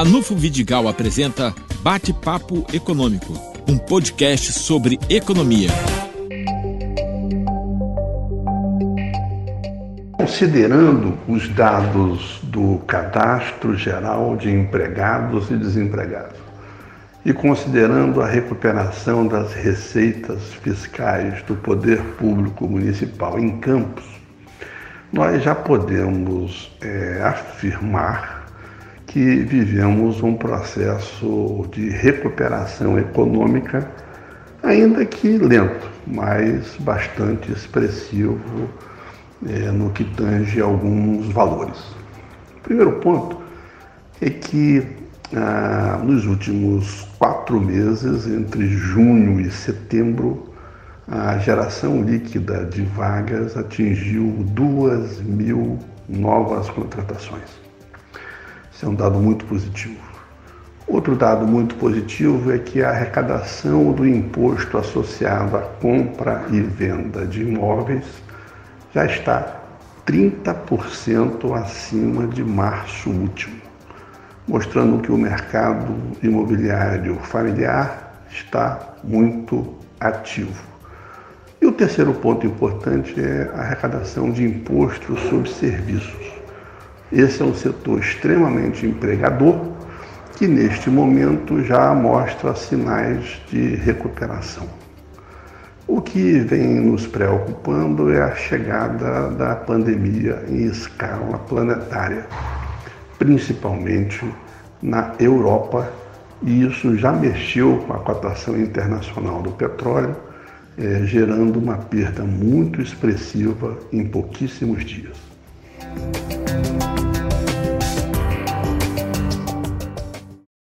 Ranulfo Vidigal apresenta Bate-Papo Econômico, um podcast sobre economia. Considerando os dados do Cadastro Geral de Empregados e Desempregados e considerando a recuperação das receitas fiscais do poder público municipal em Campos, nós já podemos é, afirmar que vivemos um processo de recuperação econômica, ainda que lento, mas bastante expressivo é, no que tange alguns valores. O primeiro ponto é que ah, nos últimos quatro meses, entre junho e setembro, a geração líquida de vagas atingiu 2 mil novas contratações. Isso é um dado muito positivo. Outro dado muito positivo é que a arrecadação do imposto associado à compra e venda de imóveis já está 30% acima de março último, mostrando que o mercado imobiliário familiar está muito ativo. E o terceiro ponto importante é a arrecadação de impostos sobre serviços. Esse é um setor extremamente empregador que neste momento já mostra sinais de recuperação. O que vem nos preocupando é a chegada da pandemia em escala planetária, principalmente na Europa, e isso já mexeu com a cotação internacional do petróleo, é, gerando uma perda muito expressiva em pouquíssimos dias.